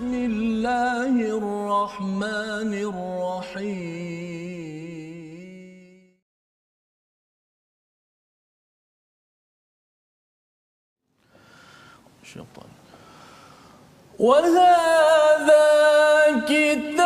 بسم الله الرحمن الرحيم. وهذا كتاب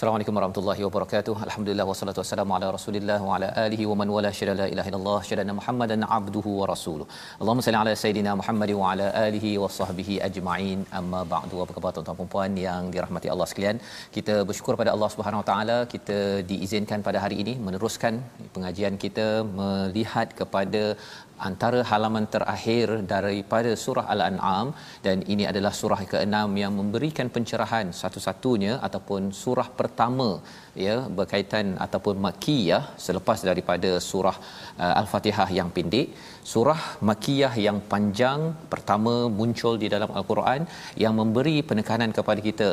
Assalamualaikum warahmatullahi wabarakatuh. Alhamdulillah wassalatu wassalamu ala Rasulillah wa ala alihi wa man wala syada la ilaha illallah syada Muhammadan abduhu wa rasuluh. Allahumma salli ala sayidina Muhammad wa ala alihi wa sahbihi ajma'in. Amma ba'du. Apa khabar tuan-tuan dan puan yang dirahmati Allah sekalian? Kita bersyukur pada Allah Subhanahu wa taala kita diizinkan pada hari ini meneruskan pengajian kita melihat kepada antara halaman terakhir daripada surah Al-An'am dan ini adalah surah ke-6 yang memberikan pencerahan satu-satunya ataupun surah pertama ya berkaitan ataupun makkiyah selepas daripada surah uh, Al-Fatihah yang pendek. Surah makkiyah yang panjang pertama muncul di dalam Al-Quran yang memberi penekanan kepada kita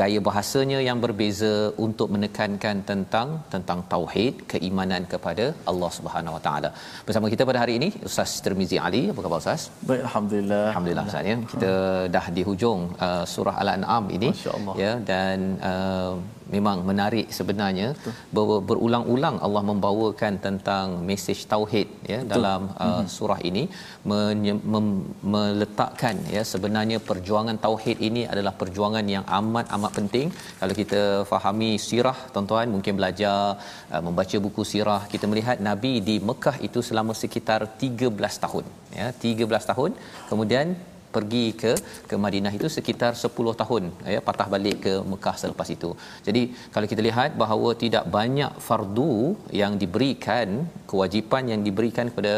gaya bahasanya yang berbeza untuk menekankan tentang tentang tauhid keimanan kepada Allah Subhanahu Wa Taala. Bersama kita pada hari ini Ustaz Tirmizi Ali. Apa khabar Ustaz? Baik alhamdulillah. Alhamdulillah Ustaz ya. Kita dah di hujung uh, surah Al-An'am ini ya dan uh, memang menarik sebenarnya bahawa berulang-ulang Allah membawakan tentang mesej tauhid ya Betul. dalam uh, mm-hmm. surah ini menye, mem, meletakkan ya sebenarnya perjuangan tauhid ini adalah perjuangan yang amat amat penting kalau kita fahami sirah tuan-tuan mungkin belajar uh, membaca buku sirah kita melihat nabi di Mekah itu selama sekitar 13 tahun ya 13 tahun kemudian pergi ke ke Madinah itu sekitar 10 tahun ya patah balik ke Mekah selepas itu. Jadi kalau kita lihat bahawa tidak banyak fardu yang diberikan kewajipan yang diberikan kepada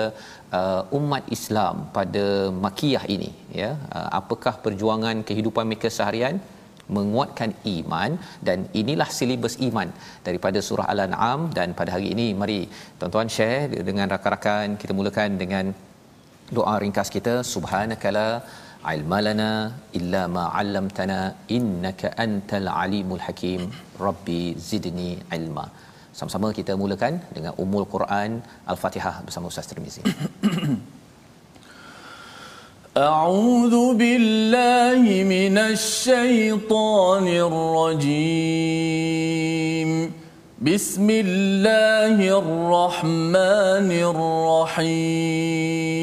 uh, umat Islam pada Makkiyah ini ya uh, apakah perjuangan kehidupan mereka seharian? Menguatkan iman dan inilah silibus iman daripada surah Al-An'am dan pada hari ini mari tuan-tuan share dengan rakan-rakan. Kita mulakan dengan doa ringkas kita. Subhanakala ilma lana illa ma 'allamtana innaka antal alimul hakim rabbi zidni ilma sama-sama kita mulakan dengan umul Quran Al-Fatihah bersama Ustaz Tirmizi أعوذ بالله من الشيطان الرجيم بسم الله الرحمن الرحيم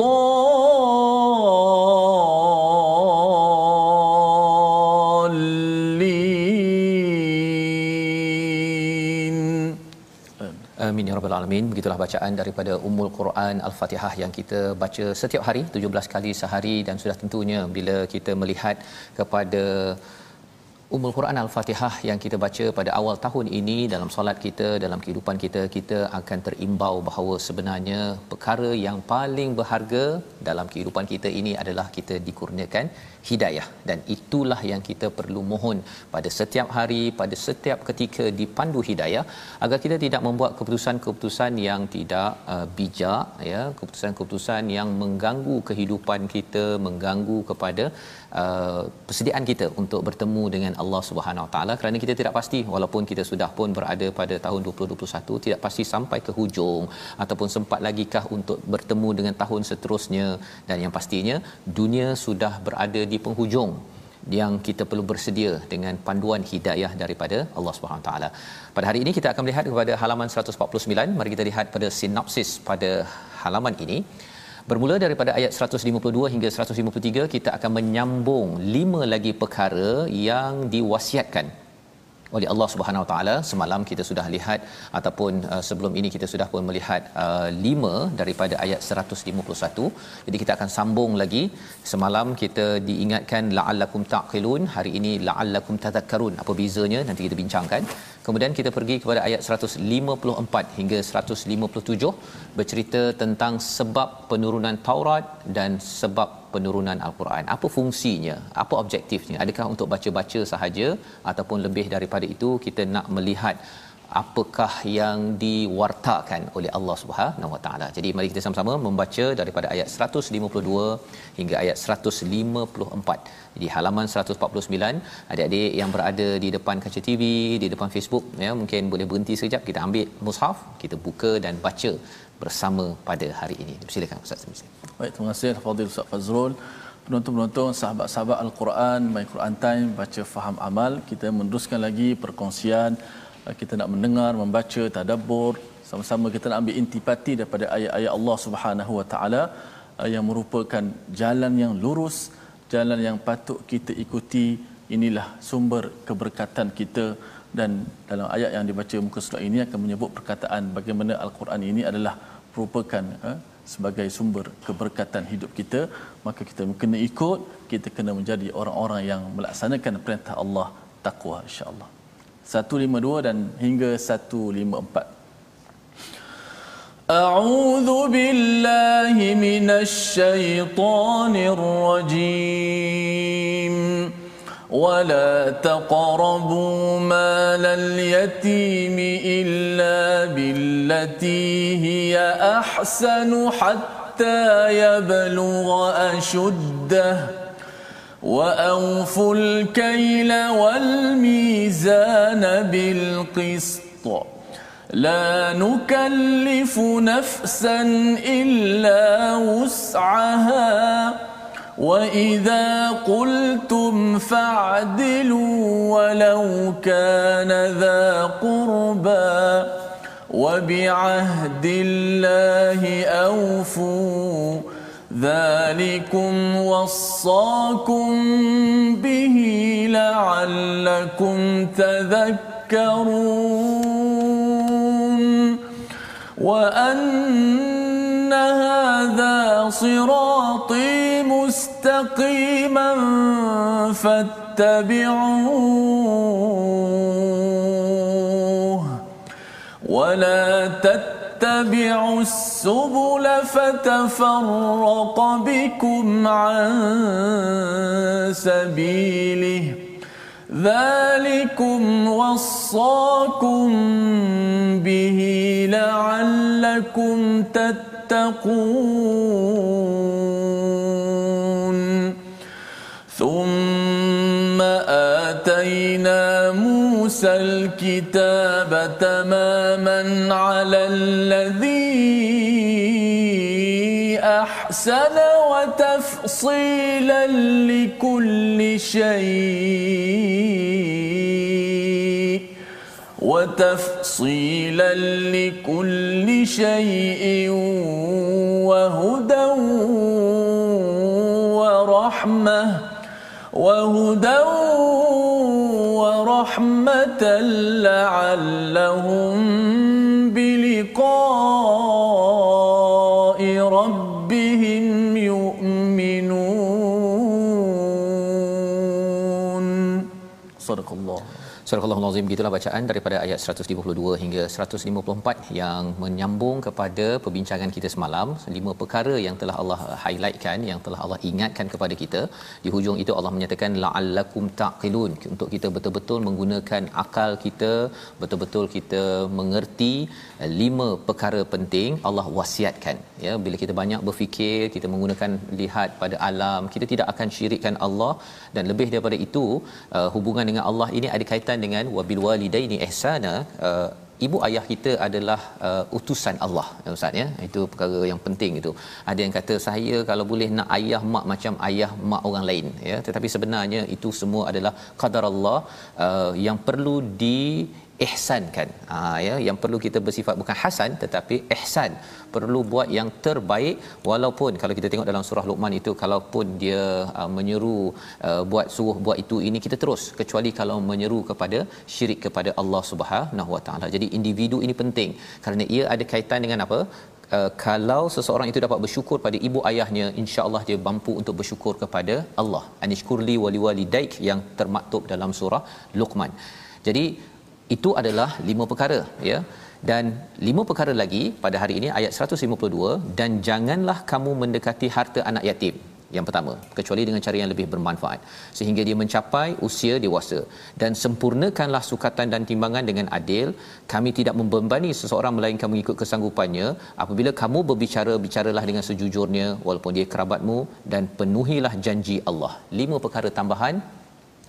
Amin ya rabbal alamin. Begitulah bacaan daripada Ummul Quran Al-Fatihah yang kita baca setiap hari 17 kali sehari dan sudah tentunya bila kita melihat kepada Ummul Quran Al-Fatihah yang kita baca pada awal tahun ini dalam solat kita, dalam kehidupan kita, kita akan terimbau bahawa sebenarnya perkara yang paling berharga dalam kehidupan kita ini adalah kita dikurniakan hidayah. Dan itulah yang kita perlu mohon pada setiap hari, pada setiap ketika dipandu hidayah agar kita tidak membuat keputusan-keputusan yang tidak uh, bijak ya, keputusan-keputusan yang mengganggu kehidupan kita, mengganggu kepada uh, persediaan kita untuk bertemu dengan Allah Subhanahu Wa Taala. Kerana kita tidak pasti walaupun kita sudah pun berada pada tahun 2021 tidak pasti sampai ke hujung ataupun sempat lagi kah untuk bertemu dengan tahun seterusnya. Dan yang pastinya dunia sudah berada di penghujung yang kita perlu bersedia dengan panduan hidayah daripada Allah Subhanahu taala. Pada hari ini kita akan melihat kepada halaman 149. Mari kita lihat pada sinopsis pada halaman ini. Bermula daripada ayat 152 hingga 153 kita akan menyambung lima lagi perkara yang diwasiatkan oleh Allah Subhanahu Wa Taala semalam kita sudah lihat ataupun uh, sebelum ini kita sudah pun melihat uh, lima daripada ayat 151 jadi kita akan sambung lagi. Semalam kita diingatkan la'allakum taqilun. Hari ini la'allakum tadhakkarun. Apa bezanya? Nanti kita bincangkan. Kemudian kita pergi kepada ayat 154 hingga 157 bercerita tentang sebab penurunan Taurat dan sebab penurunan al-Quran. Apa fungsinya? Apa objektifnya? Adakah untuk baca-baca sahaja ataupun lebih daripada itu kita nak melihat apakah yang diwartakan oleh Allah Subhanahu Wa Taala. Jadi mari kita sama-sama membaca daripada ayat 152 hingga ayat 154. Di halaman 149, adik-adik yang berada di depan kaca TV, di depan Facebook ya, mungkin boleh berhenti sekejap kita ambil mushaf, kita buka dan baca bersama pada hari ini. Silakan Ustaz Termizi. Baik, terima kasih Fadil Ustaz Fazrul. Penonton-penonton, sahabat-sahabat Al-Quran, My Quran Time, baca faham amal. Kita meneruskan lagi perkongsian. Kita nak mendengar, membaca, tadabbur. Sama-sama kita nak ambil intipati daripada ayat-ayat Allah Subhanahu Wa Taala yang merupakan jalan yang lurus, jalan yang patut kita ikuti. Inilah sumber keberkatan kita dan dalam ayat yang dibaca muka surat ini akan menyebut perkataan bagaimana al-Quran ini adalah merupakan eh, sebagai sumber keberkatan hidup kita maka kita kena ikut kita kena menjadi orang-orang yang melaksanakan perintah Allah takwa insya-Allah 152 dan hingga 154 أعوذ بالله من الشيطان الرجيم ولا تقربوا مال اليتيم الا بالتي هي احسن حتى يبلغ اشده واوفوا الكيل والميزان بالقسط لا نكلف نفسا الا وسعها واذا قلتم فاعدلوا ولو كان ذا قربى وبعهد الله اوفوا ذلكم وصاكم به لعلكم تذكرون وان هذا صراطي مستقيما فاتبعوه ولا تتبعوا السبل فتفرق بكم عن سبيله ذلكم وصاكم به لعلكم تتقون ثم آتينا موسى الكتاب تماما على الذي أحسن وتفصيلا لكل شيء. وتفصيلا لكل شيء وهدى ورحمة وهدى ورحمة لعلهم Surah Al-Azim gitulah bacaan daripada ayat 152 hingga 154 yang menyambung kepada perbincangan kita semalam. Lima perkara yang telah Allah highlightkan yang telah Allah ingatkan kepada kita. Di hujung itu Allah menyatakan la'allakum taqilun. Untuk kita betul-betul menggunakan akal kita betul-betul kita mengerti lima perkara penting Allah wasiatkan. Ya bila kita banyak berfikir kita menggunakan lihat pada alam kita tidak akan syirikkan Allah. Dan lebih daripada itu uh, hubungan dengan Allah ini ada kaitan dengan wabil walidaini ihsana uh, ibu ayah kita adalah uh, utusan Allah ya ustaz ya. Itu perkara yang penting itu. Ada yang kata saya kalau boleh nak ayah mak macam ayah mak orang lain ya. Tetapi sebenarnya itu semua adalah qadar Allah uh, yang perlu di ihsankan. Ha, ya yang perlu kita bersifat bukan hasan tetapi ihsan. Perlu buat yang terbaik walaupun kalau kita tengok dalam surah Luqman itu kalaupun dia uh, menyeru uh, buat suruh buat itu ini kita terus. Kecuali kalau menyeru kepada syirik kepada Allah Subhanahu Wa Taala. Jadi individu ini penting. Kerana ia ada kaitan dengan apa? Uh, kalau seseorang itu dapat bersyukur pada ibu ayahnya insya-Allah dia mampu untuk bersyukur kepada Allah. Anishkurli wali walidaik yang termaktub dalam surah Luqman. Jadi itu adalah lima perkara ya. Dan lima perkara lagi pada hari ini ayat 152 dan janganlah kamu mendekati harta anak yatim yang pertama kecuali dengan cara yang lebih bermanfaat. Sehingga dia mencapai usia dewasa. Dan sempurnakanlah sukatan dan timbangan dengan adil. Kami tidak membebani seseorang melainkan mengikut kesanggupannya. Apabila kamu berbicara bicaralah dengan sejujurnya walaupun dia kerabatmu dan penuhilah janji Allah. Lima perkara tambahan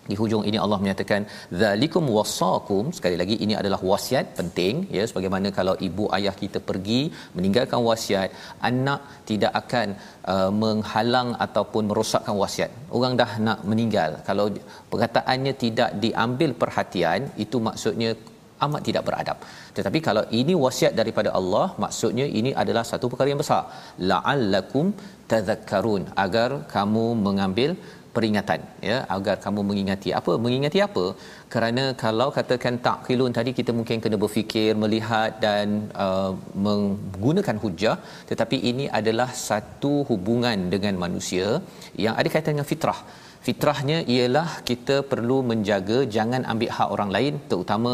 di hujung ini Allah menyatakan zalikum wasaqum sekali lagi ini adalah wasiat penting ya sebagaimana kalau ibu ayah kita pergi meninggalkan wasiat anak tidak akan uh, menghalang ataupun merosakkan wasiat. Orang dah nak meninggal. Kalau perkataannya tidak diambil perhatian itu maksudnya amat tidak beradab. Tetapi kalau ini wasiat daripada Allah maksudnya ini adalah satu perkara yang besar. La'allakum tadhakkarun. Agar kamu mengambil peringatan ya agar kamu mengingati apa? Mengingati apa? Kerana kalau katakan takhilun tadi kita mungkin kena berfikir melihat dan uh, menggunakan hujah. Tetapi ini adalah satu hubungan dengan manusia yang ada kaitan dengan fitrah. Fitrahnya ialah kita perlu menjaga jangan ambil hak orang lain terutama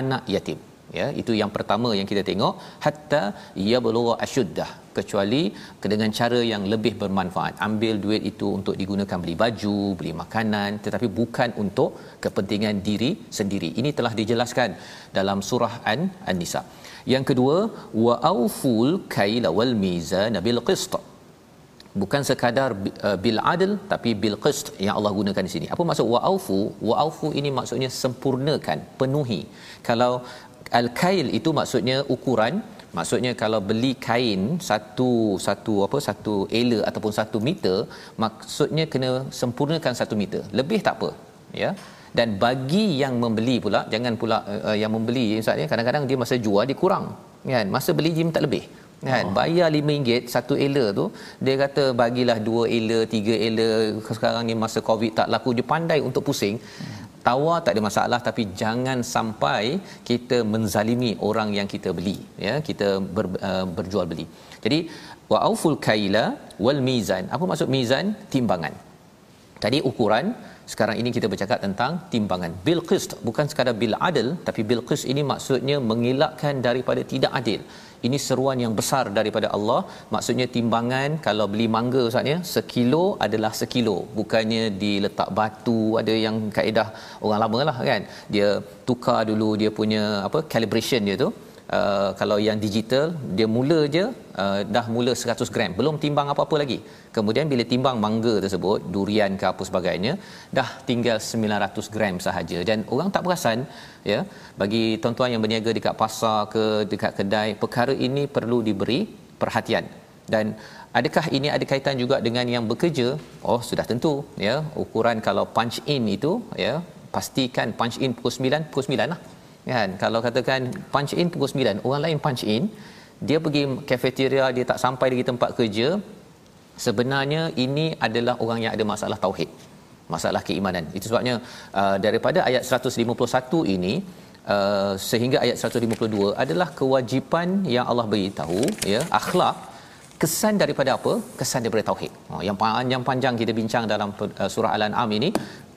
anak yatim ya itu yang pertama yang kita tengok. Hatta ya belugha asyuddah kecuali dengan cara yang lebih bermanfaat. Ambil duit itu untuk digunakan beli baju beli makanan tetapi bukan untuk kepentingan diri sendiri. Ini telah dijelaskan dalam surah an an-nisa. Yang kedua wa auful kaila wal mizan bil qist. Bukan sekadar uh, bil adl tapi bil qist yang Allah gunakan di sini. Apa maksud wa aufu wa aufu ini maksudnya sempurnakan penuhi. Kalau al-kail itu maksudnya ukuran. Maksudnya kalau beli kain satu satu apa satu ela ataupun satu meter maksudnya kena sempurnakan satu meter. Lebih tak apa ya. Dan bagi yang membeli pula jangan pula uh, yang membeli misalnya kadang-kadang dia masa jual dia kurang kan. Masa beli dia minta lebih kan. Oh. bayar RM5 satu ela tu dia kata bagilah dua ela tiga ela sekarang ni masa covid tak laku dia pandai untuk pusing. hmm tawar tak ada masalah tapi jangan sampai kita menzalimi orang yang kita beli ya kita ber, uh, berjual beli. Jadi wa auful kaila wal mizan. Apa maksud mizan? Timbangan. Tadi ukuran sekarang ini kita bercakap tentang timbangan. Bil qist bukan sekadar bil adl tapi bil qist ini maksudnya mengelakkan daripada tidak adil. Ini seruan yang besar daripada Allah. Maksudnya timbangan kalau beli mangga ustaz sekilo adalah sekilo. Bukannya diletak batu ada yang kaedah orang lama lah kan. Dia tukar dulu dia punya apa calibration dia tu Uh, kalau yang digital dia mula je uh, dah mula 100 gram. Belum timbang apa-apa lagi. Kemudian bila timbang mangga tersebut durian ke apa sebagainya dah tinggal 900 gram sahaja. Dan orang tak perasan ya bagi tuan-tuan yang berniaga dekat pasar ke dekat kedai perkara ini perlu diberi perhatian. Dan adakah ini ada kaitan juga dengan yang bekerja? Oh sudah tentu ya. Ukuran kalau punch in itu ya pastikan punch in pukul 9 pukul 9 lah kan? Kalau katakan punch in pukul 9 orang lain punch in dia pergi cafeteria dia tak sampai lagi tempat kerja. Sebenarnya ini adalah orang yang ada masalah tauhid masalah keimanan. Itu sebabnya uh, daripada ayat 151 ini uh, sehingga ayat 152 adalah kewajipan yang Allah beritahu ya akhlak kesan daripada apa? Kesan daripada tauhid. Oh, yang panjang-panjang kita bincang dalam uh, surah al-an'am ini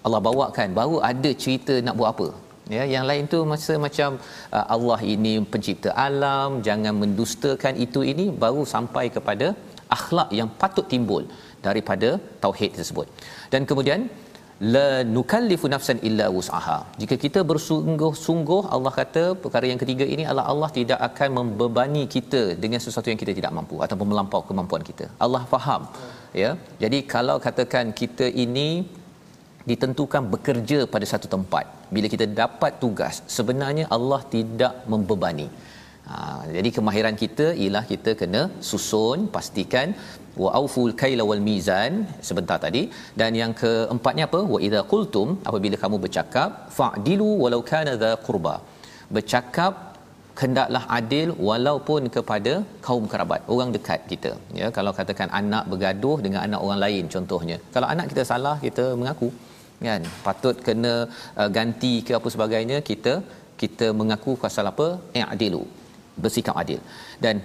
Allah bawakan baru ada cerita nak buat apa ya yang lain tu masa macam uh, Allah ini pencipta alam jangan mendustakan itu ini baru sampai kepada akhlak yang patut timbul daripada tauhid tersebut. Dan kemudian la nukallifu nafsan illa wus'aha. Jika kita bersungguh-sungguh Allah kata perkara yang ketiga ini adalah Allah tidak akan membebani kita dengan sesuatu yang kita tidak mampu ataupun melampau kemampuan kita. Allah faham ya. Jadi kalau katakan kita ini ditentukan bekerja pada satu tempat. Bila kita dapat tugas sebenarnya Allah tidak membebani. Ha, jadi kemahiran kita ialah kita kena susun pastikan wa auful kaila wal mizan sebentar tadi. Dan yang keempatnya apa? Wa idza qultum apabila kamu bercakap fa'dilu walau kana dha qurba. Bercakap hendaklah adil walaupun kepada kaum kerabat orang dekat kita. Ya kalau katakan anak bergaduh dengan anak orang lain contohnya. Kalau anak kita salah kita mengaku kan? Patut kena uh, ganti ke apa sebagainya kita kita mengaku pasal apa i'dilu bersikap adil. Dan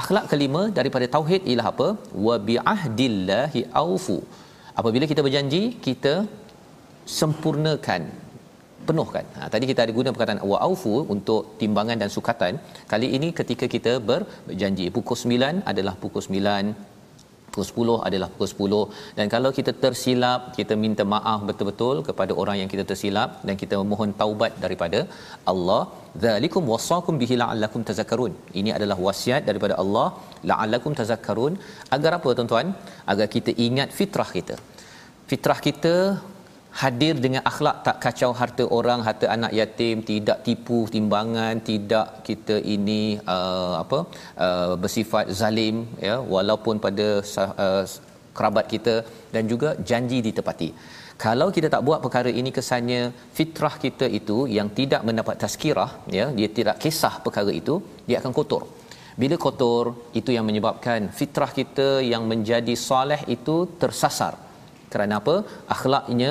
akhlak kelima daripada tauhid ialah apa? Wa bi'ahdillahi aufu apabila kita berjanji kita sempurnakan penuhkan. Ha, tadi kita ada guna perkataan wa aufu untuk timbangan dan sukatan. Kali ini ketika kita berjanji. Pukul 9 adalah pukul 9 pukul 10 adalah pukul 10 dan kalau kita tersilap kita minta maaf betul-betul kepada orang yang kita tersilap dan kita mohon taubat daripada Allah. Zalikum wasaqum bihi la'allakum tazakkarun. Ini adalah wasiat daripada Allah. La'allakum tazakkarun. Agar apa tuan-tuan? Agar kita ingat fitrah kita. Fitrah kita hadir dengan akhlak tak kacau harta orang harta anak yatim tidak tipu timbangan tidak kita ini uh, apa uh, bersifat zalim ya walaupun pada uh, kerabat kita dan juga janji ditepati. Kalau kita tak buat perkara ini kesannya fitrah kita itu yang tidak mendapat tazkirah ya dia tidak kisah perkara itu dia akan kotor. Bila kotor itu yang menyebabkan fitrah kita yang menjadi soleh itu tersasar. Kerana apa? Akhlaknya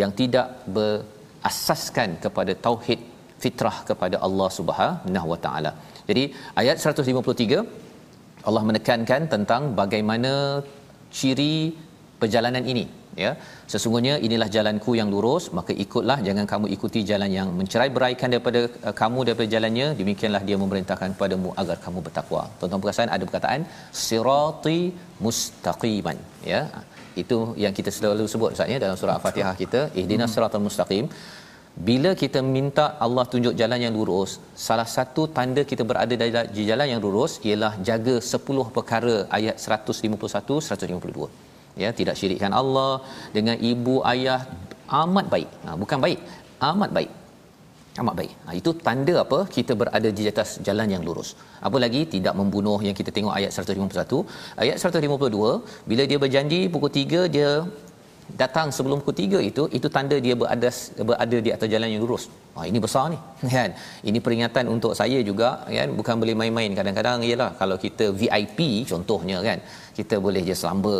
yang tidak berasaskan kepada tauhid fitrah kepada Allah Subhanahu Wa Taala. Jadi ayat 153 Allah menekankan tentang bagaimana ciri perjalanan ini ya. Sesungguhnya inilah jalanku yang lurus maka ikutlah jangan kamu ikuti jalan yang mencerai beraikan daripada uh, kamu daripada jalannya. Demikianlah dia memerintahkan kepadamu agar kamu bertakwa. Tuan-tuan perasan ada perkataan sirati mustaqiman ya itu yang kita selalu sebut Ustaz ya dalam surah Al-Fatihah kita ihdinas siratal mustaqim. Bila kita minta Allah tunjuk jalan yang lurus salah satu tanda kita berada di jalan yang lurus ialah jaga 10 perkara ayat 151 152 ya tidak syirikkan Allah dengan ibu ayah amat baik. Ha, bukan baik amat baik amat baik. Ha, itu tanda apa? Kita berada di atas jalan yang lurus. Apa lagi? Tidak membunuh yang kita tengok ayat 151. Ayat 152, bila dia berjanji pukul 3 dia datang sebelum pukul 3 itu, itu tanda dia berada berada di atas jalan yang lurus. Ha, ini besar ni. Kan? Ini peringatan untuk saya juga kan, bukan boleh main-main. Kadang-kadang ialah kalau kita VIP contohnya kan, kita boleh je selamba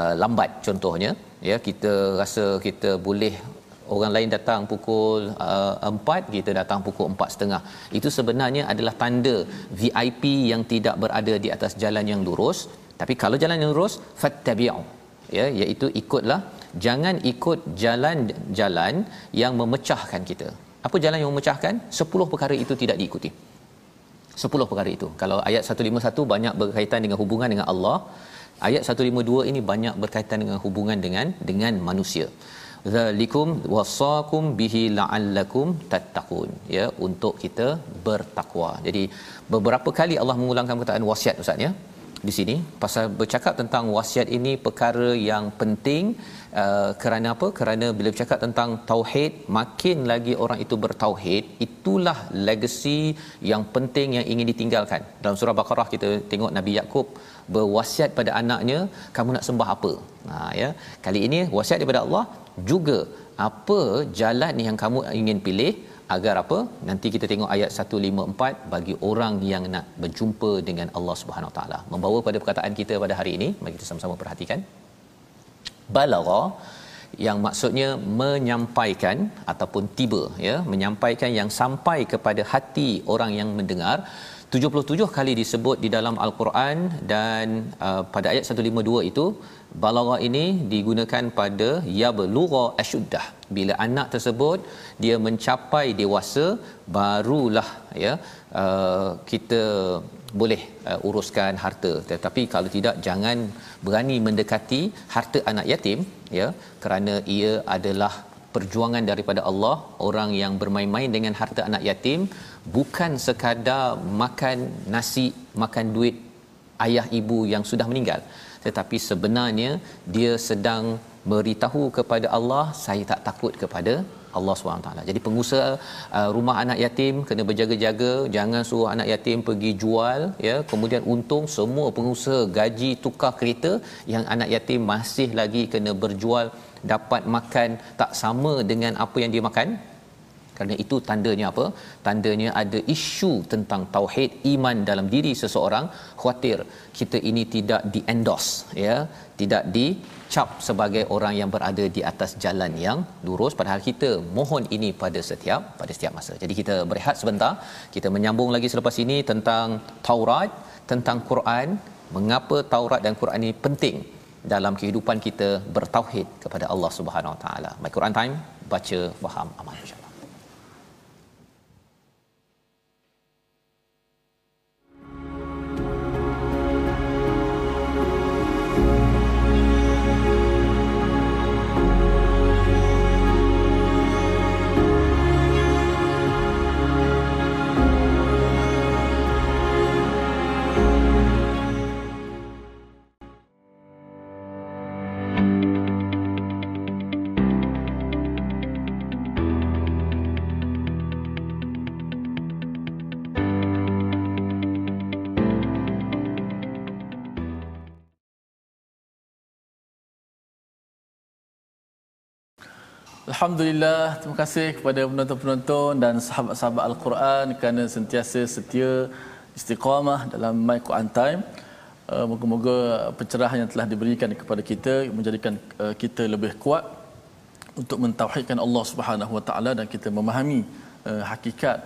uh, lambat contohnya, ya kita rasa kita boleh orang lain datang pukul uh, 4 kita datang pukul 4.30 itu sebenarnya adalah tanda VIP yang tidak berada di atas jalan yang lurus. Tapi kalau jalan yang lurus fattabi'u. Ya iaitu ikutlah jangan ikut jalan-jalan yang memecahkan kita. Apa jalan yang memecahkan? 10 perkara itu tidak diikuti. 10 perkara itu. Kalau ayat 151 banyak berkaitan dengan hubungan dengan Allah ayat 152 ini banyak berkaitan dengan hubungan dengan dengan manusia zalikum wasaqum bihi la'allakum tattaqun. Ya untuk kita bertakwa. Jadi beberapa kali Allah mengulangkan perkataan wasiat ustaz ya di sini. Pasal bercakap tentang wasiat ini perkara yang penting. Uh, kerana apa? Kerana bila bercakap tentang tauhid makin lagi orang itu bertauhid itulah legacy yang penting yang ingin ditinggalkan. Dalam surah baqarah kita tengok Nabi Yakub berwasiat pada anaknya kamu nak sembah apa? Ha ya. Kali ini wasiat daripada Allah juga apa jalan yang kamu ingin pilih agar apa? Nanti kita tengok ayat 154 bagi orang yang nak berjumpa dengan Allah Subhanahu Taala. Membawa pada perkataan kita pada hari ini. Mari kita sama-sama perhatikan. Balagha yang maksudnya menyampaikan ataupun tiba ya. Menyampaikan yang sampai kepada hati orang yang mendengar 77 kali disebut di dalam al-Quran dan uh, pada ayat 152 itu balagha ini digunakan pada ya belugha asyuddah bila anak tersebut dia mencapai dewasa barulah ya uh, kita boleh uh, uruskan harta. Tetapi kalau tidak jangan berani mendekati harta anak yatim ya kerana ia adalah perjuangan daripada Allah. Orang yang bermain-main dengan harta anak yatim bukan sekadar makan nasi makan duit ayah ibu yang sudah meninggal tetapi sebenarnya dia sedang beritahu kepada Allah saya tak takut kepada Allah SWT. Jadi pengusaha uh, rumah anak yatim kena berjaga-jaga, jangan suruh anak yatim pergi jual ya. Kemudian untung semua pengusaha gaji tukar kereta yang anak yatim masih lagi kena berjual dapat makan tak sama dengan apa yang dia makan kerana itu tandanya apa? Tandanya ada isu tentang tauhid iman dalam diri seseorang. Khuatir kita ini tidak di endorse ya. Tidak dicap sebagai orang yang berada di atas jalan yang lurus. Padahal kita mohon ini pada setiap pada setiap masa. Jadi kita berehat sebentar. Kita menyambung lagi selepas ini tentang Taurat tentang Quran. Mengapa Taurat dan Quran ini penting dalam kehidupan kita bertauhid kepada Allah Subhanahu Wa Taala. My Quran Time baca faham amal insya Alhamdulillah, terima kasih kepada penonton-penonton dan sahabat-sahabat Al-Quran kerana sentiasa setia istiqamah dalam My Quran Time. Uh, moga-moga pencerahan yang telah diberikan kepada kita menjadikan uh, kita lebih kuat untuk mentauhidkan Allah Subhanahu Wa Taala dan kita memahami uh, hakikat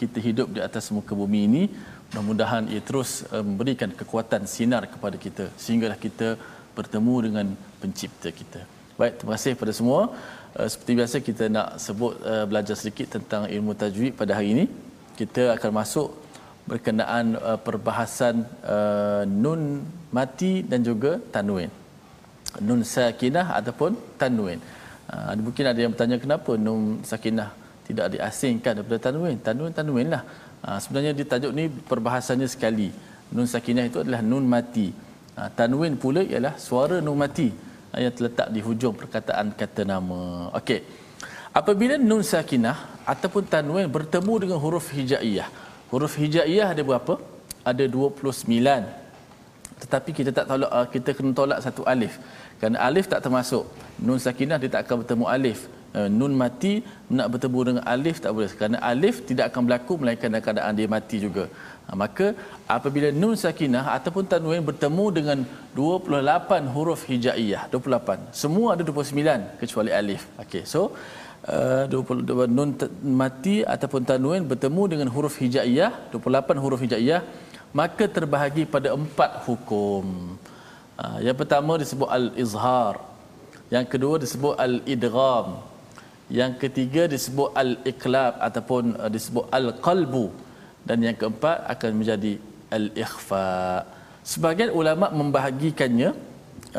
kita hidup di atas muka bumi ini. Mudah-mudahan ia terus memberikan kekuatan sinar kepada kita sehinggalah kita bertemu dengan pencipta kita. Baik, terima kasih kepada semua. Uh, seperti biasa kita nak sebut uh, belajar sedikit tentang ilmu tajwid pada hari ini. Kita akan masuk berkenaan uh, perbahasan uh, nun mati dan juga tanwin. Nun sakinah ataupun tanwin. Uh, mungkin ada yang bertanya kenapa nun sakinah tidak diasingkan daripada tanwin. Tanwin tanwin lah. Uh, sebenarnya di tajuk ni perbahasannya sekali. Nun sakinah itu adalah nun mati. Uh, tanwin pula ialah suara nun mati yang terletak di hujung perkataan kata nama. Okey. Apabila nun sakinah ataupun tanwin bertemu dengan huruf hijaiyah. Huruf hijaiyah ada berapa? Ada 29. Tetapi kita tak tolak uh, kita kena tolak satu alif. Kerana alif tak termasuk. Nun sakinah dia tak akan bertemu alif. Uh, nun mati nak bertemu dengan alif tak boleh. Kerana alif tidak akan berlaku melainkan dalam keadaan dia mati juga. Ha, maka apabila nun sakinah ataupun tanwin bertemu dengan 28 huruf hijaiyah 28 semua ada 29 kecuali alif. Okey so uh, 22 nun mati ataupun tanwin bertemu dengan huruf hijaiyah 28 huruf hijaiyah maka terbahagi pada empat hukum. Uh, yang pertama disebut al-izhar yang kedua disebut al-idgham yang ketiga disebut al-iqlab ataupun uh, disebut al-qalbu dan yang keempat akan menjadi al-ikhfa. Sebagian ulama membahagikannya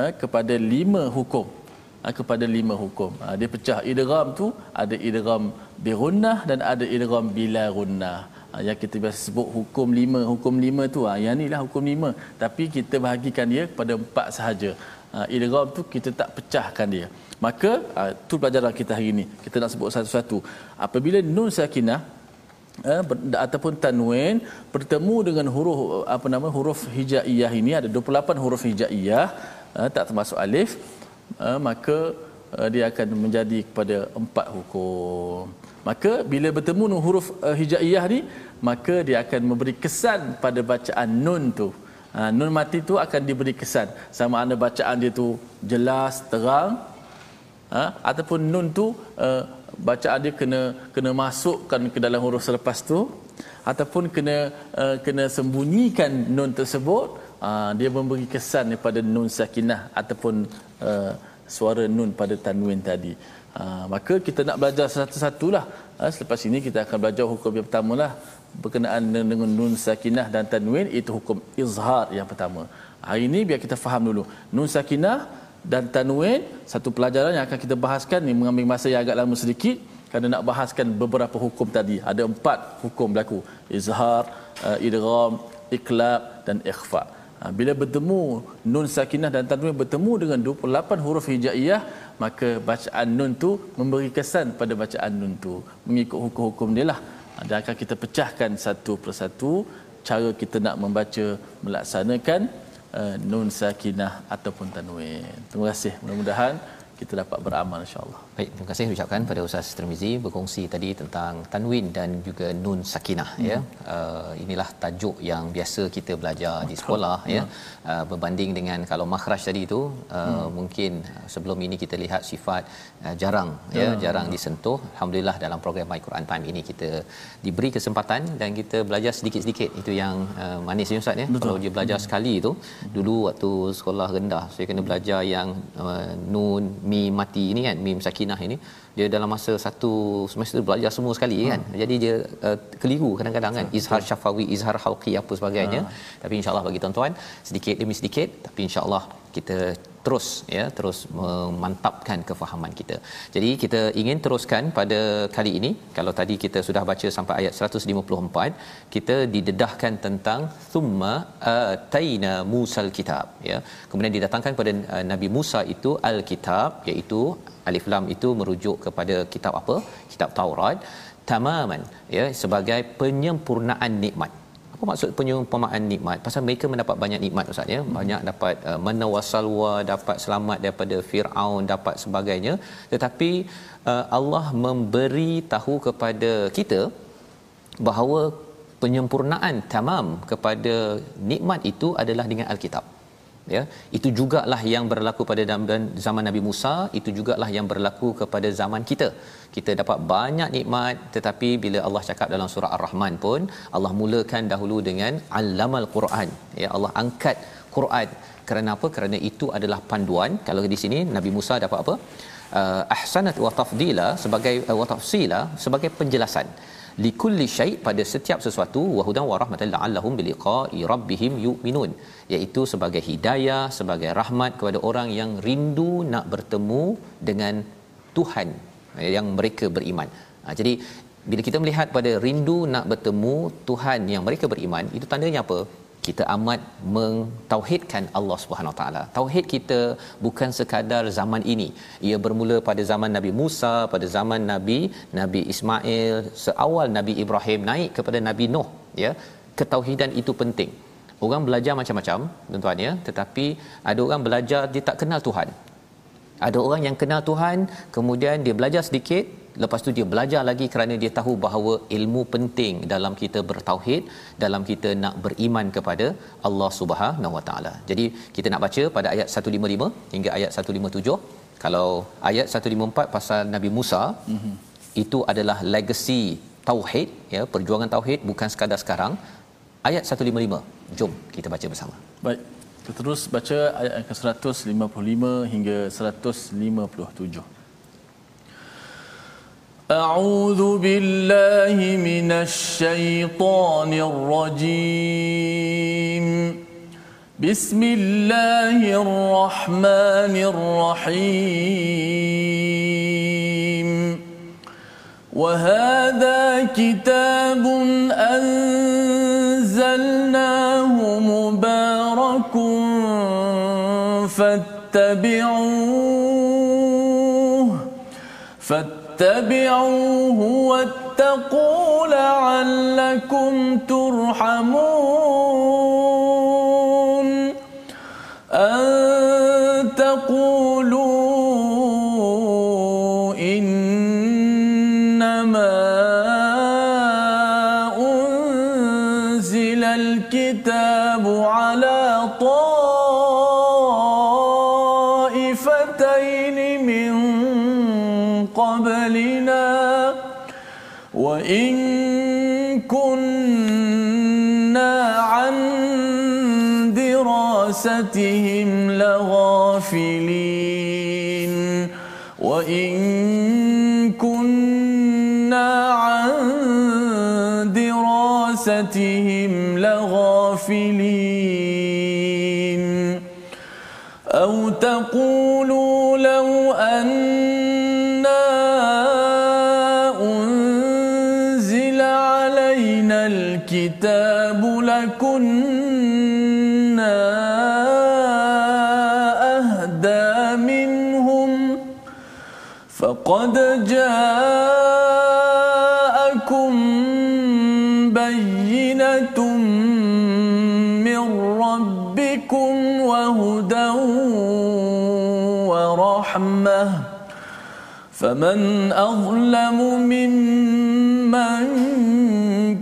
uh, kepada lima hukum. Uh, kepada lima hukum. Uh, dia pecah idgham tu ada idgham bi gunnah dan ada idgham bila gunnah. Uh, yang kita biasa sebut hukum lima, hukum lima tu uh, yang inilah hukum lima. Tapi kita bahagikan dia kepada empat sahaja. Uh, idgham tu kita tak pecahkan dia. Maka uh, tu pelajaran kita hari ini. Kita nak sebut satu-satu. Apabila nun sakinah eh, ataupun tanwin bertemu dengan huruf apa nama huruf hijaiyah ini. Ada 28 huruf hijaiyah eh, tak termasuk alif. Eh, maka eh, dia akan menjadi kepada empat hukum. Maka bila bertemu dengan huruf eh, hijaiyah ni maka dia akan memberi kesan pada bacaan nun tu. Ha, nun mati tu akan diberi kesan. Sama ada bacaan dia tu jelas terang. Ha, ataupun nun tu uh, bacaan dia kena kena masukkan ke dalam huruf selepas tu ataupun kena uh, kena sembunyikan nun tersebut uh, dia memberi kesan kepada nun sakinah ataupun uh, suara nun pada tanwin tadi. Uh, maka kita nak belajar satu-satulah. Uh, selepas ini kita akan belajar hukum yang pertama lah berkenaan dengan nun sakinah dan tanwin itu hukum izhar yang pertama. Hari ini biar kita faham dulu. Nun sakinah dan tanwin satu pelajaran yang akan kita bahaskan ni mengambil masa yang agak lama sedikit kerana nak bahaskan beberapa hukum tadi. Ada empat hukum berlaku. Izhar uh, idgham iklab dan ikhfa. Uh, bila bertemu nun sakinah dan tanwin bertemu dengan 28 huruf hijaiyah maka bacaan nun tu memberi kesan pada bacaan nun tu. Mengikut hukum-hukum dia lah. Uh, dan akan kita pecahkan satu persatu cara kita nak membaca melaksanakan uh, nun sakinah ataupun tanwin. Terima kasih. Mudah-mudahan kita dapat beramal insya-Allah. Baik, terima kasih ucapkan pada Ustaz Tirmizi berkongsi tadi tentang tanwin dan juga nun sakinah ya. hmm. ya. Uh, inilah tajuk yang biasa kita belajar Betul. di sekolah ya. ya. Uh, berbanding dengan kalau makhraj tadi itu uh, hmm. mungkin sebelum ini kita lihat sifat uh, jarang ya, ya, jarang ya. disentuh. Alhamdulillah dalam program My Quran Time ini kita diberi kesempatan dan kita belajar sedikit-sedikit itu yang uh, manis ya Ustaz ya. Betul. Kalau dia belajar hmm. sekali itu dulu waktu sekolah rendah saya kena belajar yang uh, nun mim mati ini kan mim sakinah ini dia dalam masa satu semester belajar semua sekali hmm. kan jadi dia uh, keliru kadang-kadang kan izhar syafawi izhar halqi apa sebagainya hmm. tapi insyaallah bagi tuan-tuan sedikit demi sedikit tapi insyaallah kita terus ya terus memantapkan kefahaman kita. Jadi kita ingin teruskan pada kali ini kalau tadi kita sudah baca sampai ayat 154 kita didedahkan tentang thumma ataina musal kitab ya. Kemudian didatangkan kepada uh, Nabi Musa itu al-kitab iaitu alif lam itu merujuk kepada kitab apa? Kitab Taurat tamaman ya sebagai penyempurnaan nikmat apa maksud penyumpamaan nikmat? Pasal mereka mendapat banyak nikmat ustaz ya. Hmm. banyak dapat uh, menawasalwa dapat selamat daripada firaun dapat sebagainya. Tetapi uh, Allah memberi tahu kepada kita bahawa penyempurnaan tamam kepada nikmat itu adalah dengan alkitab ya itu jugalah yang berlaku pada zaman Nabi Musa itu jugalah yang berlaku kepada zaman kita. Kita dapat banyak nikmat tetapi bila Allah cakap dalam surah Ar-Rahman pun Allah mulakan dahulu dengan allamal Quran. Ya Allah angkat Quran. Kerana apa? Kerana itu adalah panduan. Kalau di sini Nabi Musa dapat apa? Uh, ahsanat wa tafdila sebagai uh, wa tafsila sebagai penjelasan likulli syai pada setiap sesuatu wa hudan wa rahmatan la'allahum biliqa'i rabbihim yu'minun iaitu sebagai hidayah sebagai rahmat kepada orang yang rindu nak bertemu dengan Tuhan yang mereka beriman. Ha, jadi bila kita melihat pada rindu nak bertemu Tuhan yang mereka beriman itu tandanya apa? Kita amat mentauhidkan Allah Subhanahu taala. Tauhid kita bukan sekadar zaman ini. Ia bermula pada zaman Nabi Musa, pada zaman Nabi Nabi Ismail, seawal Nabi Ibrahim naik kepada Nabi Nuh, ya. Ketauhidan itu penting. Orang belajar macam-macam, tuan-tuan ya, tetapi ada orang belajar dia tak kenal Tuhan. Ada orang yang kenal Tuhan, kemudian dia belajar sedikit, lepas tu dia belajar lagi kerana dia tahu bahawa ilmu penting dalam kita bertauhid dalam kita nak beriman kepada Allah Subhanahu Wa Taala. Jadi kita nak baca pada ayat 155 hingga ayat 157. Kalau ayat 154 pasal Nabi Musa mm-hmm. itu adalah legacy tauhid ya perjuangan tauhid bukan sekadar sekarang. Ayat 155. Jom kita baca bersama. Baik. Kita terus baca ayat ke-155 hingga 157. أعوذ بالله من الشيطان الرجيم. بسم الله الرحمن الرحيم. وهذا كتاب أنزلناه مبارك فاتبعوه فاتبعوه. فاتبعوه واتقوا لعلكم ترحمون. أن دراستهم لغافلين. وإن كنا عن دراستهم لغافلين. جاءكم بينة من ربكم وهدى ورحمة فمن أظلم ممن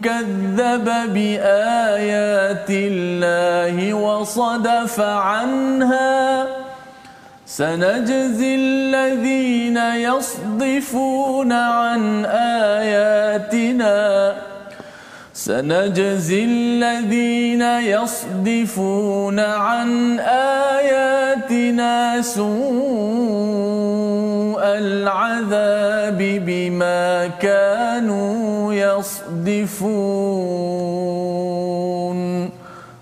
كذب بآيات الله وصدف عنها سنجزي الذين يصدفون عن آياتنا. سنجزي الذين يصدفون عن آياتنا سوء العذاب بما كانوا يصدفون.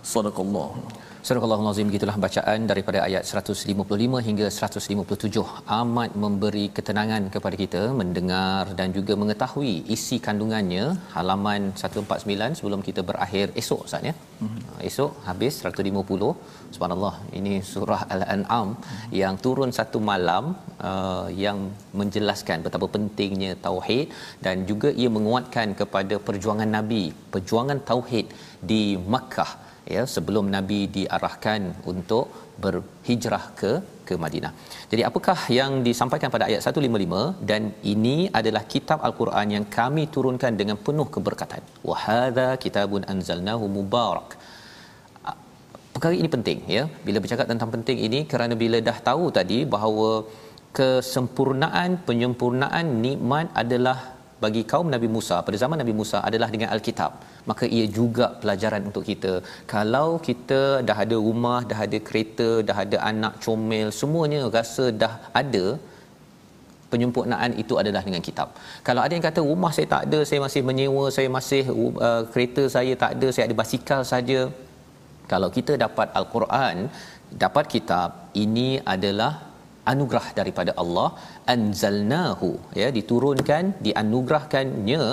صدق الله. Surah Al-Azim gitulah bacaan daripada ayat 155 hingga 157 amat memberi ketenangan kepada kita mendengar dan juga mengetahui isi kandungannya halaman 149 sebelum kita berakhir esok Ustaz ya. Mm-hmm. Esok habis 150 subhanallah ini surah Al-An'am mm-hmm. yang turun satu malam uh, yang menjelaskan betapa pentingnya tauhid dan juga ia menguatkan kepada perjuangan nabi perjuangan tauhid di Makkah ya sebelum nabi diarahkan untuk berhijrah ke ke Madinah. Jadi apakah yang disampaikan pada ayat 155 dan ini adalah kitab al-Quran yang kami turunkan dengan penuh keberkatan. Wa hadza kitabun anzalnahu mubarak. Perkara ini penting ya. Bila bercakap tentang penting ini kerana bila dah tahu tadi bahawa kesempurnaan penyempurnaan nikmat adalah bagi kaum Nabi Musa pada zaman Nabi Musa adalah dengan Alkitab maka ia juga pelajaran untuk kita kalau kita dah ada rumah dah ada kereta dah ada anak comel semuanya rasa dah ada penyempurnaan itu adalah dengan kitab. Kalau ada yang kata rumah saya tak ada, saya masih menyewa, saya masih uh, kereta saya tak ada, saya ada basikal saja. Kalau kita dapat al-Quran, dapat kitab, ini adalah anugerah daripada Allah anzalnahu ya diturunkan dianugerahkannya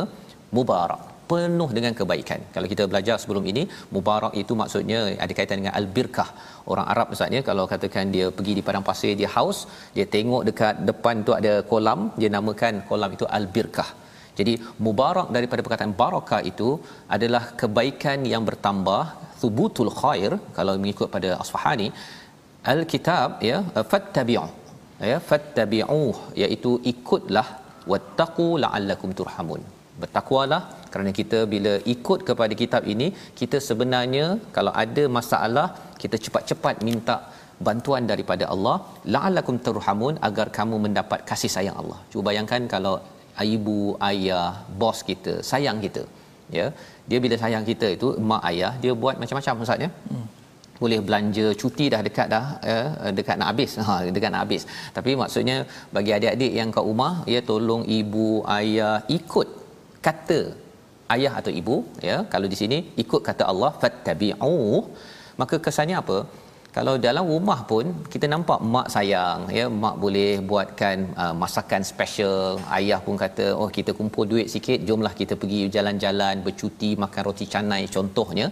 mubarak penuh dengan kebaikan. Kalau kita belajar sebelum ini, mubarak itu maksudnya ada kaitan dengan al-birkah. Orang Arab misalnya kalau katakan dia pergi di padang pasir, dia haus, dia tengok dekat depan tu ada kolam, dia namakan kolam itu al-birkah. Jadi mubarak daripada perkataan barakah itu adalah kebaikan yang bertambah, thubutul khair kalau mengikut pada Asfahani, al-kitab ya fattabi'u ya fattabi'u iaitu ikutlah wattaqu la'allakum turhamun bertakwalah kerana kita bila ikut kepada kitab ini kita sebenarnya kalau ada masalah kita cepat-cepat minta bantuan daripada Allah la'allakum turhamun agar kamu mendapat kasih sayang Allah. Cuba bayangkan kalau ibu, ayah, bos kita sayang kita. Ya. Dia bila sayang kita itu mak ayah dia buat macam-macam ustaz ya. Hmm. Boleh belanja cuti dah dekat dah ya, dekat nak habis. Ha dekat nak habis. Tapi maksudnya bagi adik-adik yang kat rumah ya tolong ibu, ayah ikut kata ayah atau ibu ya. Kalau di sini ikut kata Allah fattabi'u. Maka kesannya apa? Kalau dalam rumah pun kita nampak mak sayang ya mak boleh buatkan uh, masakan special. Ayah pun kata oh kita kumpul duit sikit jomlah kita pergi jalan-jalan bercuti makan roti canai contohnya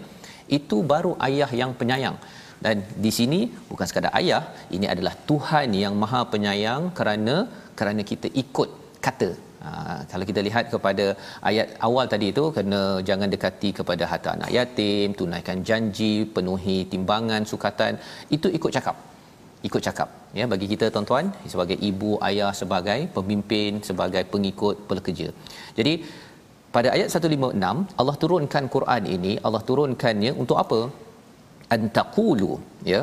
itu baru ayah yang penyayang dan di sini bukan sekadar ayah ini adalah Tuhan yang maha penyayang kerana kerana kita ikut kata Ha, kalau kita lihat kepada ayat awal tadi itu kena jangan dekati kepada harta anak yatim, tunaikan janji, penuhi timbangan sukatan, itu ikut cakap. Ikut cakap ya bagi kita tuan-tuan sebagai ibu, ayah, sebagai pemimpin, sebagai pengikut pekerja. Jadi pada ayat 156 Allah turunkan Quran ini, Allah turunkannya untuk apa? Antaqulu ya.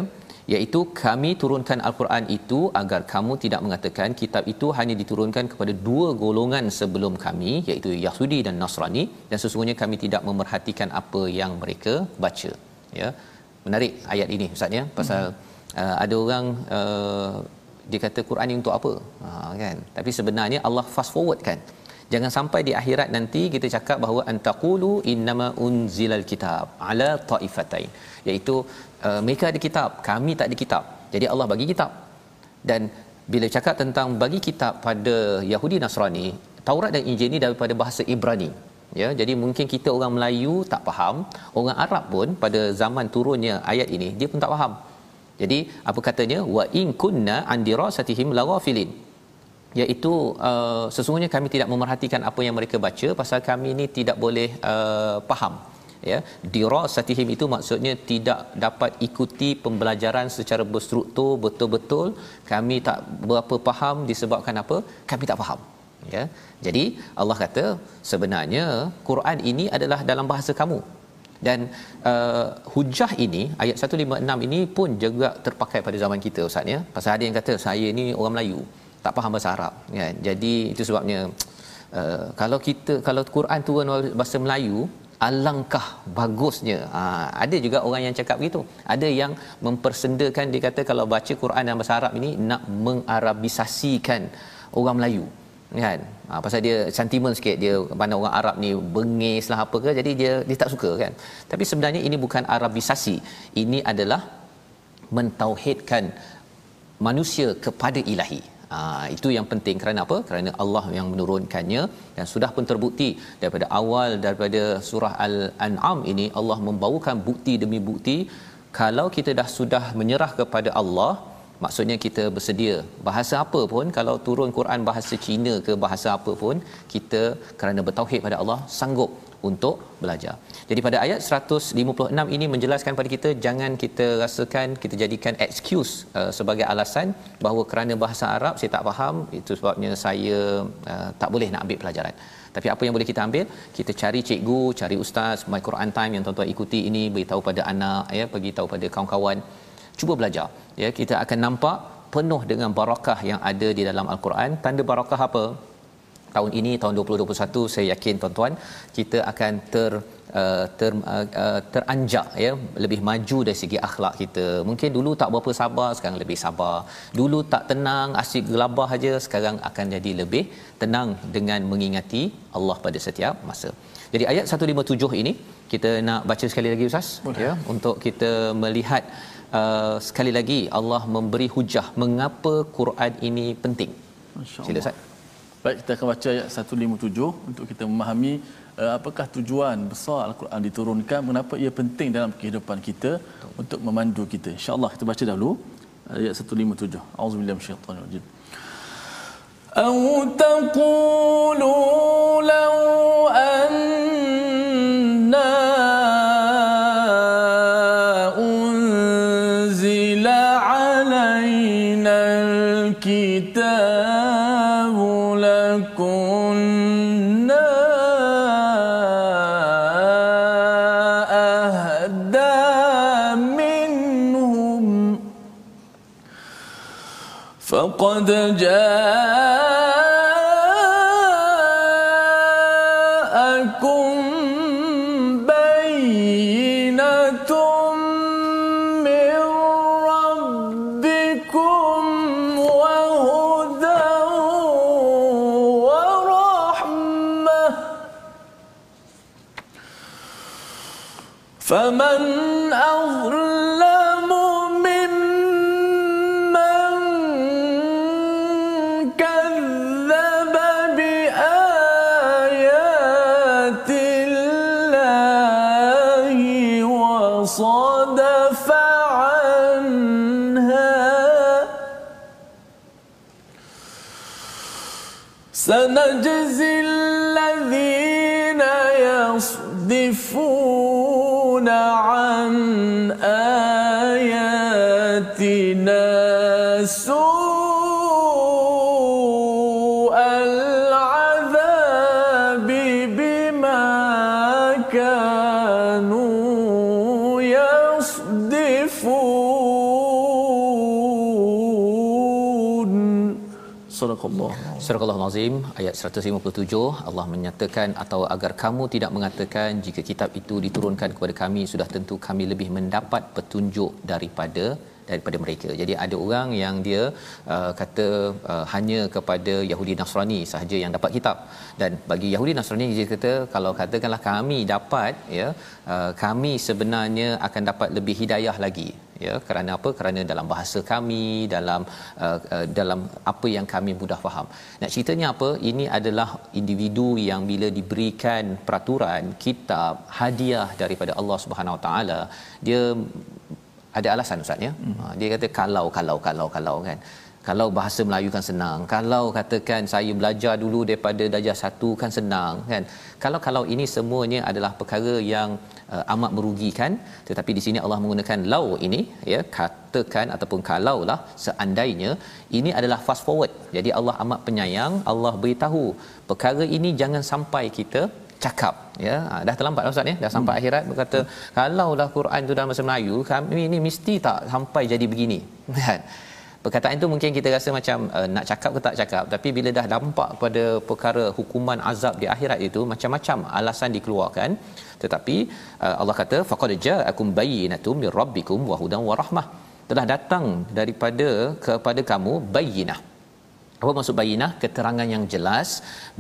Iaitu kami turunkan al-Quran itu agar kamu tidak mengatakan kitab itu hanya diturunkan kepada dua golongan sebelum kami iaitu Yahudi dan Nasrani. Dan sesungguhnya kami tidak memerhatikan apa yang mereka baca ya. Menarik ayat ini ustaz ya. Pasal hmm. uh, ada orang uh, dia kata Quran ini untuk apa? Ha, kan. Tapi sebenarnya Allah fast forward kan jangan sampai di akhirat nanti kita cakap bahawa antaqulu innama unzilal kitab ala taifatain. Iaitu uh, mereka ada kitab kami tak ada kitab. Jadi Allah bagi kitab. Dan bila cakap tentang bagi kitab pada Yahudi Nasrani Taurat dan Injil ini daripada bahasa Ibrani. Ya jadi mungkin kita orang Melayu tak faham orang Arab pun pada zaman turunnya ayat ini dia pun tak faham. Jadi apa katanya? Wa in kunna an dirasatihim laghafilin iaitu uh, sesungguhnya kami tidak memerhatikan apa yang mereka baca pasal kami ini tidak boleh uh, faham ya. Dirasatihim itu maksudnya tidak dapat ikuti pembelajaran secara berstruktur betul-betul. Kami tak berapa faham disebabkan apa? Kami tak faham ya. Jadi Allah kata sebenarnya Quran ini adalah dalam bahasa kamu. Dan uh, hujah ini ayat 156 ini pun juga terpakai pada zaman kita ustaz ya. Pasal ada yang kata saya ni orang Melayu tak faham bahasa Arab. Kan jadi itu sebabnya uh, kalau kita kalau Quran turun bahasa Melayu alangkah bagusnya. Ha, ada juga orang yang cakap begitu. Ada yang mempersendakan dia kata kalau baca Quran dalam bahasa Arab ini nak mengarabisasikan orang Melayu. Kan? Ha, pasal dia sentimen sikit dia pandang orang Arab ni bengis lah apa ke jadi dia dia tak suka kan? Tapi sebenarnya ini bukan arabisasi. Ini adalah mentauhidkan manusia kepada ilahi Itu yang penting. Kerana apa? Kerana Allah yang menurunkannya. Dan sudah pun terbukti daripada awal daripada surah Al-An'am ini Allah membawakan bukti demi bukti. Kalau kita dah sudah menyerah kepada Allah maksudnya kita bersedia. Bahasa apa pun kalau turun Quran bahasa Cina ke bahasa apa pun kita kerana bertauhid pada Allah sanggup untuk belajar. Jadi pada ayat 156 ini menjelaskan pada kita jangan kita rasakan kita jadikan excuse uh, sebagai alasan bahawa kerana bahasa Arab saya tak faham itu sebabnya saya uh, tak boleh nak ambil pelajaran. Tapi apa yang boleh kita ambil? Kita cari cikgu, cari ustaz, My Quran Time yang tuan-tuan ikuti ini, beritahu pada anak ya, bagi tahu pada kawan-kawan. Cuba belajar. Ya, kita akan nampak penuh dengan barakah yang ada di dalam Al-Quran. Tanda barakah apa? Tahun ini tahun 2021 saya yakin tuan-tuan kita akan ter uh, ter uh, uh, teranjak ya lebih maju dari segi akhlak kita mungkin dulu tak berapa sabar sekarang lebih sabar dulu tak tenang asyik gelabah aja sekarang akan jadi lebih tenang dengan mengingati Allah pada setiap masa jadi ayat 157 ini kita nak baca sekali lagi ustaz Boleh. ya untuk kita melihat uh, sekali lagi Allah memberi hujah mengapa Quran ini penting Sila Ustaz. Baik, kita akan baca ayat 157 untuk kita memahami uh, apakah tujuan besar Al-Quran diturunkan, mengapa ia penting dalam kehidupan kita untuk memandu kita. Insya-Allah kita baca dahulu ayat 157. Auzubillahi minasyaitanir rajim. أو تقولوا لو أنا فقد جاءكم سنجزي الذين يصدفون عن آياتنا سوء العذاب بما كانوا يصدفون. صدق الله. Surah Al-Azim ayat 157 Allah menyatakan atau agar kamu tidak mengatakan jika kitab itu diturunkan kepada kami sudah tentu kami lebih mendapat petunjuk daripada daripada mereka. Jadi ada orang yang dia uh, kata uh, hanya kepada Yahudi Nasrani sahaja yang dapat kitab dan bagi Yahudi Nasrani dia kata kalau katakanlah kami dapat ya uh, kami sebenarnya akan dapat lebih hidayah lagi ya kerana apa? Kerana dalam bahasa kami dalam uh, uh, dalam apa yang kami mudah faham. Nak ceritanya apa? Ini adalah individu yang bila diberikan peraturan kitab hadiah daripada Allah Subhanahu Taala dia ada alasan ustaz ya? Hmm. Ha, dia kata kalau kalau kalau kalau kan kalau bahasa Melayu kan senang. Kalau katakan saya belajar dulu daripada darjah satu kan senang kan? Kalau kalau ini semuanya adalah perkara yang uh, amat merugikan tetapi di sini Allah menggunakan lau ini ya katakan ataupun kalaulah seandainya ini adalah fast forward. Jadi Allah amat penyayang Allah beritahu perkara ini jangan sampai kita cakap ya. Ha, dah terlambat dah ustaz ya? Dah sampai hmm. akhirat berkata kalau dah Quran tu dalam bahasa Melayu kami ini mesti tak sampai jadi begini. Kan perkataan itu mungkin kita rasa macam uh, nak cakap ke tak cakap tapi bila dah dampak pada perkara hukuman azab di akhirat itu macam-macam alasan dikeluarkan. Tetapi uh, Allah kata faqad ja'akum bayyinatun mir rabbikum wa hudan wa rahmah. Telah datang daripada kepada kamu bayyinah. Apa maksud bayinah keterangan yang jelas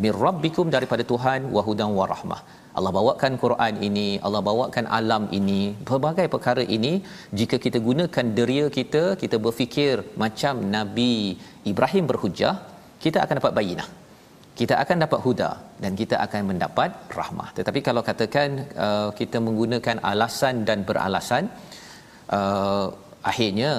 mir rabbikum daripada Tuhan wa hudan wa rahmah Allah bawakan Quran ini Allah bawakan alam ini pelbagai perkara ini jika kita gunakan deria kita kita berfikir macam Nabi Ibrahim berhujah kita akan dapat bayinah. Kita akan dapat huda dan kita akan mendapat rahmah. Tetapi kalau katakan uh, kita menggunakan alasan dan beralasan uh, akhirnya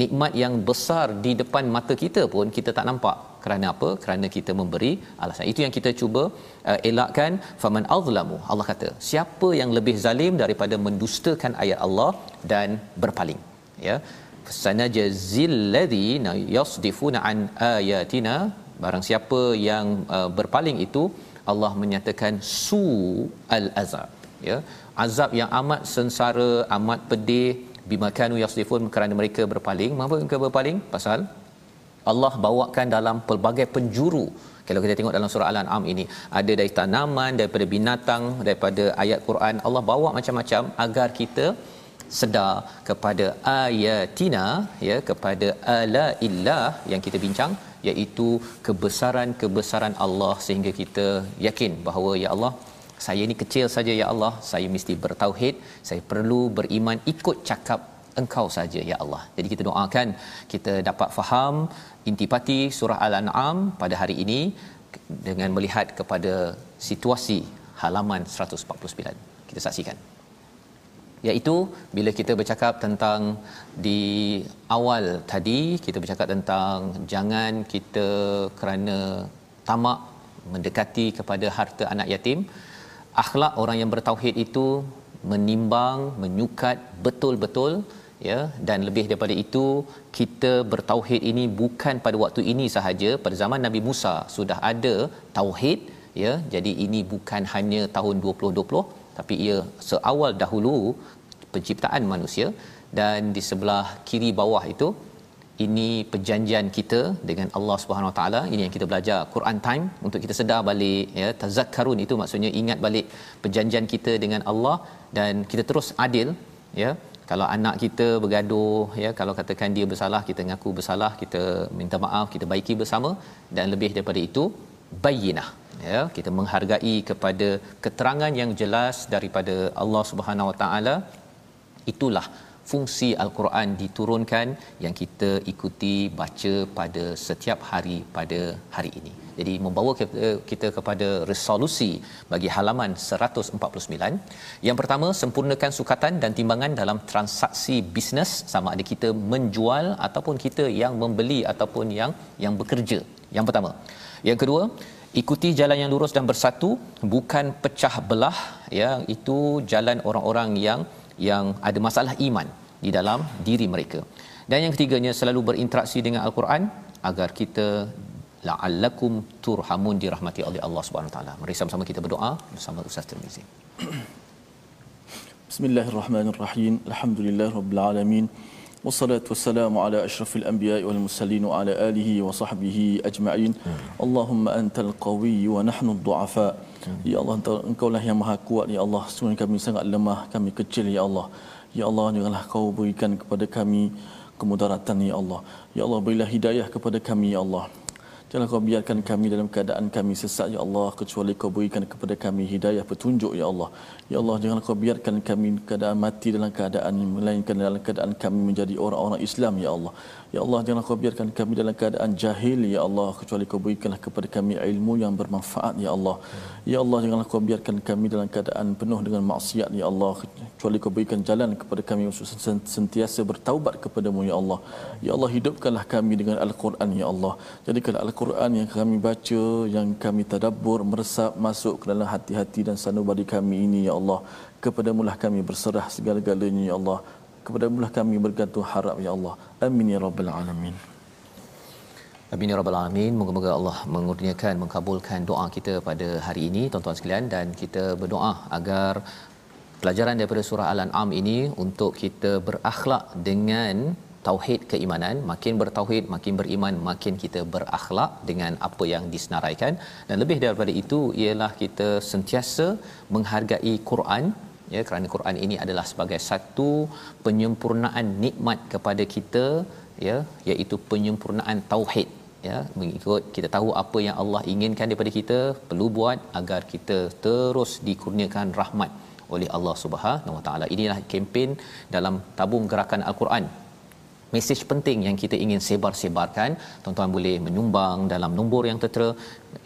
nikmat yang besar di depan mata kita pun kita tak nampak kerana apa? Kerana kita memberi alasan. Itu yang kita cuba uh, elakkan. Faman azlamu. Allah kata siapa yang lebih zalim daripada mendustakan ayat Allah dan berpaling? Ya. Sanajazil ladina yasdifuna an ayatina. Barang siapa yang uh, berpaling itu Allah menyatakan su al azab ya. Azab yang amat sengsara amat pedih. Bimakanu yasdifun kerana mereka berpaling. Mengapa mereka berpaling? Pasal Allah bawakan dalam pelbagai penjuru. Kalau kita tengok dalam surah al-an'am ini ada dari tanaman daripada binatang daripada ayat Quran Allah bawa macam-macam agar kita sedar kepada ayatina ya kepada ala illah yang kita bincang iaitu kebesaran-kebesaran Allah sehingga kita yakin bahawa ya Allah saya ini kecil saja ya Allah. Saya mesti bertauhid. Saya perlu beriman ikut cakap engkau saja ya Allah. Jadi kita doakan kita dapat faham intipati surah al-an'am pada hari ini dengan melihat kepada situasi halaman 149 kita saksikan. Iaitu bila kita bercakap tentang di awal tadi kita bercakap tentang jangan kita kerana tamak mendekati kepada harta anak yatim akhlak orang yang bertauhid itu menimbang menyukat betul-betul ya dan lebih daripada itu kita bertauhid ini bukan pada waktu ini sahaja. Pada zaman Nabi Musa sudah ada tauhid ya. Jadi ini bukan hanya tahun 2020 tapi ia seawal dahulu penciptaan manusia. Dan di sebelah kiri bawah itu ini perjanjian kita dengan Allah Subhanahu Wa Taala. Ini yang kita belajar Quran time untuk kita sedar balik ya. Tazakkarun itu maksudnya ingat balik perjanjian kita dengan Allah. Dan kita terus adil ya kalau anak kita bergaduh ya kalau katakan dia bersalah kita ngaku bersalah kita minta maaf kita baiki bersama dan lebih daripada itu bayinah ya kita menghargai kepada keterangan yang jelas daripada Allah Subhanahu Wa Taala itulah fungsi al-Quran diturunkan yang kita ikuti baca pada setiap hari pada hari ini. Jadi membawa kita, kita kepada resolusi bagi halaman 149. Yang pertama sempurnakan sukatan dan timbangan dalam transaksi bisnes sama ada kita menjual ataupun kita yang membeli ataupun yang yang bekerja. Yang pertama. Yang kedua, ikuti jalan yang lurus dan bersatu bukan pecah belah ya itu jalan orang-orang yang yang ada masalah iman di dalam diri mereka. Dan yang ketiganya selalu berinteraksi dengan al-Quran agar kita la'allakum turhamun dirahmati oleh Allah Subhanahu taala. Mari sama-sama kita berdoa bersama Ustaz Tirmizi. Bismillahirrahmanirrahim. Alhamdulillahirabbilalamin. والصلاة والسلام على أشرف الأنبياء والمرسلين وعلى آله وصحبه أجمعين اللهم أنت القوي ونحن الضعفاء Hmm. Ya Allah engkau lah yang maha kuat ya Allah sungguh kami sangat lemah kami kecil ya Allah ya Allah janganlah kau berikan kepada kami kemudaratan ya Allah ya Allah berilah hidayah kepada kami ya Allah Jangan kau biarkan kami dalam keadaan kami sesat ya Allah kecuali kau berikan kepada kami hidayah petunjuk ya Allah. Ya Allah jangan kau biarkan kami keadaan mati dalam keadaan melainkan dalam keadaan kami menjadi orang-orang Islam ya Allah. Ya Allah jangan kau biarkan kami dalam keadaan jahil ya Allah kecuali kau berikanlah kepada kami ilmu yang bermanfaat ya Allah. Ya Allah janganlah kau biarkan kami dalam keadaan penuh dengan maksiat ya Allah kecuali kau berikan jalan kepada kami untuk sentiasa bertaubat kepadamu ya Allah. Ya Allah hidupkanlah kami dengan Al-Quran ya Allah. Jadikanlah Al-Quran yang kami baca, yang kami tadabbur, meresap masuk ke dalam hati-hati dan sanubari kami ini ya Allah. Kepadamu lah kami berserah segala-galanya ya Allah. Kepadamu lah kami bergantung harap ya Allah. Amin ya rabbal alamin. Amin ya rabbal alamin. Moga-moga Allah mengurniakan mengkabulkan doa kita pada hari ini tuan-tuan sekalian dan kita berdoa agar pelajaran daripada surah Al-An'am ini untuk kita berakhlak dengan tauhid keimanan makin bertauhid makin beriman makin kita berakhlak dengan apa yang disenaraikan dan lebih daripada itu ialah kita sentiasa menghargai Quran ya kerana Quran ini adalah sebagai satu penyempurnaan nikmat kepada kita ya iaitu penyempurnaan tauhid. Ya mengikut kita tahu apa yang Allah inginkan daripada kita perlu buat agar kita terus dikurniakan rahmat oleh Allah Subhanahu Wa Taala. Inilah kempen dalam tabung gerakan al-Quran mesej penting yang kita ingin sebar-sebarkan tuan-tuan boleh menyumbang dalam nombor yang tertera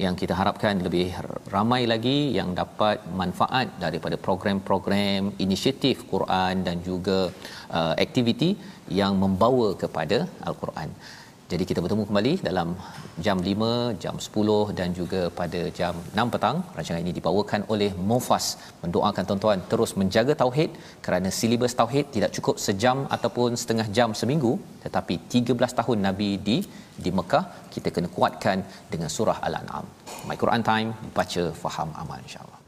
yang kita harapkan lebih ramai lagi yang dapat manfaat daripada program-program inisiatif Quran dan juga uh, aktiviti yang membawa kepada al-Quran. Jadi kita bertemu kembali dalam jam 5, jam 10 dan juga pada jam 6 petang. Rancangan ini dibawakan oleh Mofas. Mendoakan tuan-tuan terus menjaga tauhid kerana silibus tauhid tidak cukup sejam ataupun setengah jam seminggu tetapi 13 tahun Nabi di di Mekah kita kena kuatkan dengan surah Al-An'am. My Quran Time baca faham amal insya-Allah.